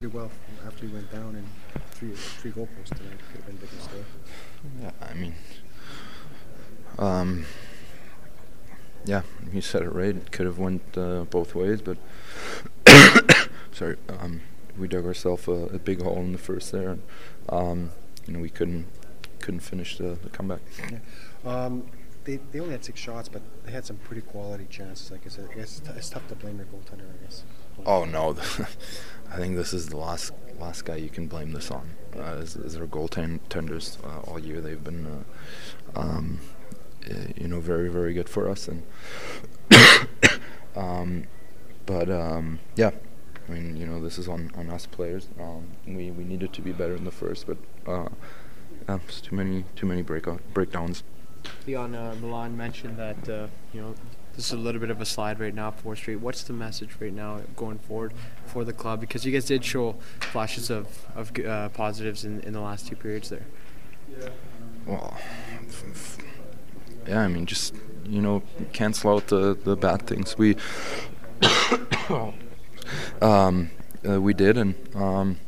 Pretty well after he went down and three three goalposts tonight could have been a different story. Yeah, I mean, um, yeah, you said it right. It could have went uh, both ways, but sorry, um, we dug ourselves a, a big hole in the first there, and um, you know we couldn't couldn't finish the, the comeback. Um, they, they only had six shots, but they had some pretty quality chances. Like I said, it's, it's tough to blame their goaltender. I guess. Oh no, I think this is the last last guy you can blame this on. Is, is our goaltenders uh, all year they've been, uh, um, uh, you know, very very good for us and. um, but um, yeah, I mean, you know, this is on, on us players. Um, we we needed to be better in the first, but uh, too many too many breakout breakdowns. Leon uh, Milan mentioned that uh, you know this is a little bit of a slide right now, four straight. What's the message right now going forward for the club? Because you guys did show flashes of of uh, positives in, in the last two periods there. Well, yeah, I mean, just you know, cancel out the the bad things. We um, uh, we did, and um,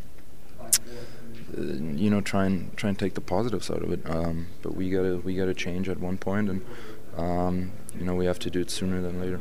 you know, try and try and take the positives out of it. Um, but we gotta we gotta change at one point, and um, you know, we have to do it sooner than later.